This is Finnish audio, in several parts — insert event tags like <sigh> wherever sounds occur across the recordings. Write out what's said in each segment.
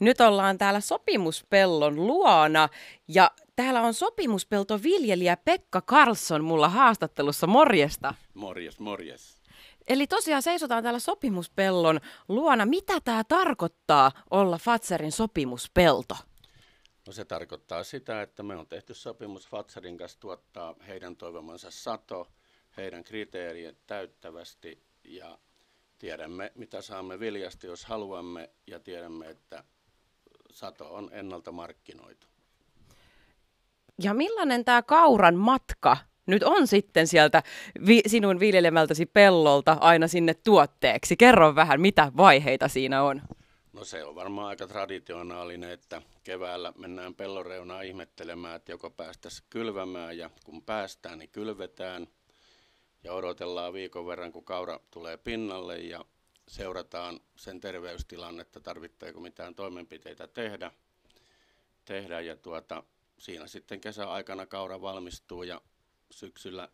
Nyt ollaan täällä sopimuspellon luona ja täällä on sopimuspeltoviljelijä Pekka Karlsson mulla haastattelussa. Morjesta. Morjes, morjes. Eli tosiaan seisotaan täällä sopimuspellon luona. Mitä tämä tarkoittaa olla Fatserin sopimuspelto? No se tarkoittaa sitä, että me on tehty sopimus Fatserin kanssa tuottaa heidän toivomansa sato, heidän kriteerien täyttävästi ja tiedämme, mitä saamme viljasta, jos haluamme, ja tiedämme, että sato on ennalta markkinoitu. Ja millainen tämä kauran matka nyt on sitten sieltä vi- sinun viljelemältäsi pellolta aina sinne tuotteeksi? Kerro vähän, mitä vaiheita siinä on. No se on varmaan aika traditionaalinen, että keväällä mennään pelloreunaa ihmettelemään, että joko päästäisiin kylvämään ja kun päästään, niin kylvetään – ja odotellaan viikon verran, kun kaura tulee pinnalle ja seurataan sen terveystilannetta, tarvittaako mitään toimenpiteitä tehdä. tehdä ja tuota, siinä sitten kesäaikana kaura valmistuu ja syksyllä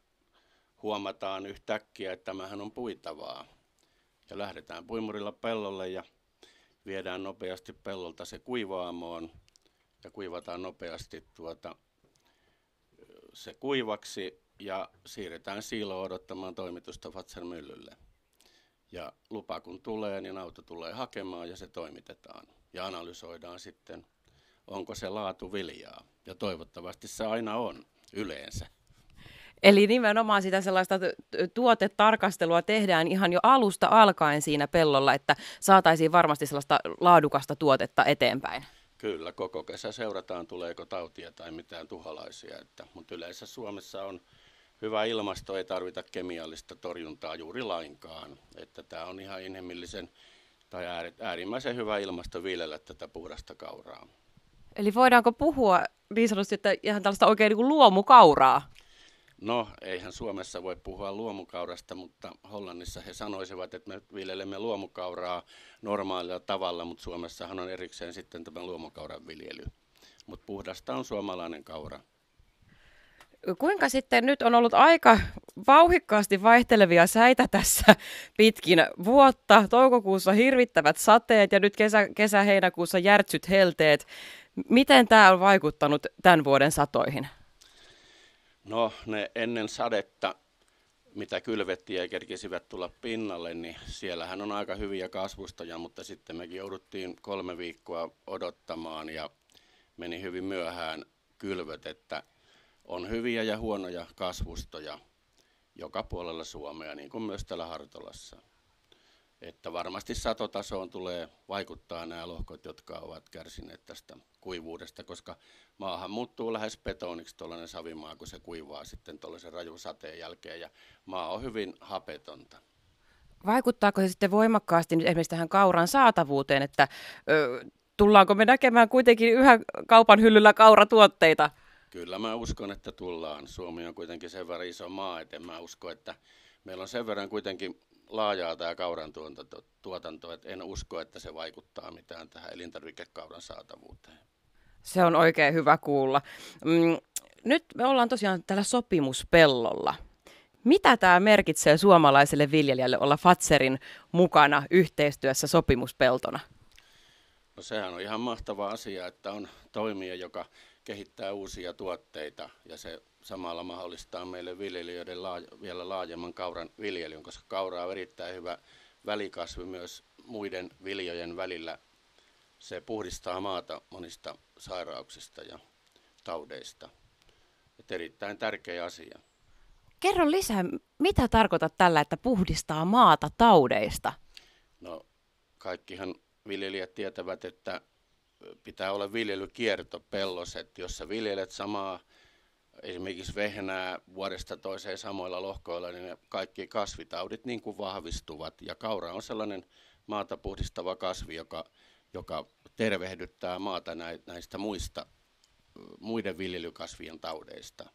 huomataan yhtäkkiä, että tämähän on puitavaa. Ja lähdetään puimurilla pellolle ja viedään nopeasti pellolta se kuivaamoon ja kuivataan nopeasti tuota, se kuivaksi ja siirretään siiloon odottamaan toimitusta Fatser myllylle. Ja lupa kun tulee, niin auto tulee hakemaan ja se toimitetaan. Ja analysoidaan sitten, onko se laatu viljaa. Ja toivottavasti se aina on, yleensä. Eli nimenomaan sitä sellaista tuotetarkastelua tehdään ihan jo alusta alkaen siinä pellolla, että saataisiin varmasti sellaista laadukasta tuotetta eteenpäin. Kyllä, koko kesä seurataan, tuleeko tautia tai mitään tuholaisia. Että, mutta yleensä Suomessa on hyvä ilmasto, ei tarvita kemiallista torjuntaa juuri lainkaan. Että tämä on ihan inhimillisen tai äärimmäisen hyvä ilmasto viljellä tätä puhdasta kauraa. Eli voidaanko puhua niin sanotusti, että ihan tällaista oikein niin kuin luomukauraa? No, eihän Suomessa voi puhua luomukaurasta, mutta Hollannissa he sanoisivat, että me viljelemme luomukauraa normaalilla tavalla, mutta Suomessahan on erikseen sitten tämä luomukauran viljely. Mutta puhdasta on suomalainen kaura. Kuinka sitten nyt on ollut aika vauhikkaasti vaihtelevia säitä tässä pitkin vuotta. Toukokuussa hirvittävät sateet ja nyt kesä, kesä-heinäkuussa järtsyt helteet. Miten tämä on vaikuttanut tämän vuoden satoihin? No ne ennen sadetta, mitä kylvettiin ja kerkisivät tulla pinnalle, niin siellähän on aika hyviä kasvustoja, mutta sitten mekin jouduttiin kolme viikkoa odottamaan ja meni hyvin myöhään kylvöt, että on hyviä ja huonoja kasvustoja joka puolella Suomea, niin kuin myös täällä Hartolassa. Että varmasti satotasoon tulee vaikuttaa nämä lohkot, jotka ovat kärsineet tästä kuivuudesta, koska maahan muuttuu lähes betoniksi tuollainen savimaa, kun se kuivaa sitten tuollaisen rajun sateen jälkeen, ja maa on hyvin hapetonta. Vaikuttaako se sitten voimakkaasti nyt esimerkiksi tähän kauran saatavuuteen, että ö, tullaanko me näkemään kuitenkin yhä kaupan hyllyllä kauratuotteita? Kyllä mä uskon, että tullaan. Suomi on kuitenkin sen verran iso maa, että mä usko, että meillä on sen verran kuitenkin laajaa tämä kauran tuotanto, että en usko, että se vaikuttaa mitään tähän elintarvikekauran saatavuuteen. Se on oikein hyvä kuulla. Mm, nyt me ollaan tosiaan tällä sopimuspellolla. Mitä tämä merkitsee suomalaiselle viljelijälle olla Fatserin mukana yhteistyössä sopimuspeltona? No sehän on ihan mahtava asia, että on toimija, joka kehittää uusia tuotteita ja se samalla mahdollistaa meille viljelijöiden laaja, vielä laajemman kauran viljelyn, koska kaura on erittäin hyvä välikasvi myös muiden viljojen välillä. Se puhdistaa maata monista sairauksista ja taudeista. Et erittäin tärkeä asia. Kerro lisää, mitä tarkoitat tällä, että puhdistaa maata taudeista? No, kaikkihan viljelijät tietävät, että pitää olla viljelykierto pelloset, jossa viljelet samaa esimerkiksi vehnää vuodesta toiseen samoilla lohkoilla, niin ne kaikki kasvitaudit niin kuin vahvistuvat. Ja kaura on sellainen maata puhdistava kasvi, joka, joka tervehdyttää maata näistä muista, muiden viljelykasvien taudeista.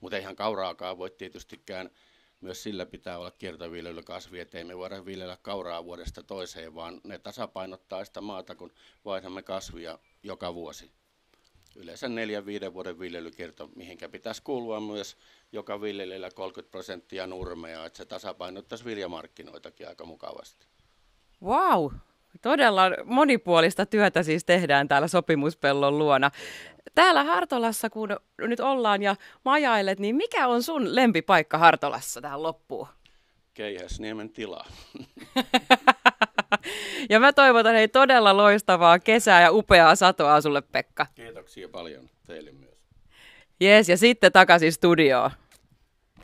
Mutta eihän kauraakaan voi tietystikään myös sillä pitää olla kiertoviljelykasvi, ettei me voida viljellä kauraa vuodesta toiseen, vaan ne tasapainottaa sitä maata, kun vaihdamme kasvia joka vuosi. Yleensä neljän viiden vuoden viljelykierto, mihinkä pitäisi kuulua myös joka viljelijällä 30 prosenttia nurmea, että se tasapainottaisi viljamarkkinoitakin aika mukavasti. Wow, Todella monipuolista työtä siis tehdään täällä sopimuspellon luona. Täällä Hartolassa, kun nyt ollaan ja majailet, niin mikä on sun lempipaikka Hartolassa tähän loppuun? Keihäsniemen tila. <laughs> ja mä toivotan hei todella loistavaa kesää ja upeaa satoa sulle Pekka. Kiitoksia paljon teille myös. Jees, ja sitten takaisin studioon.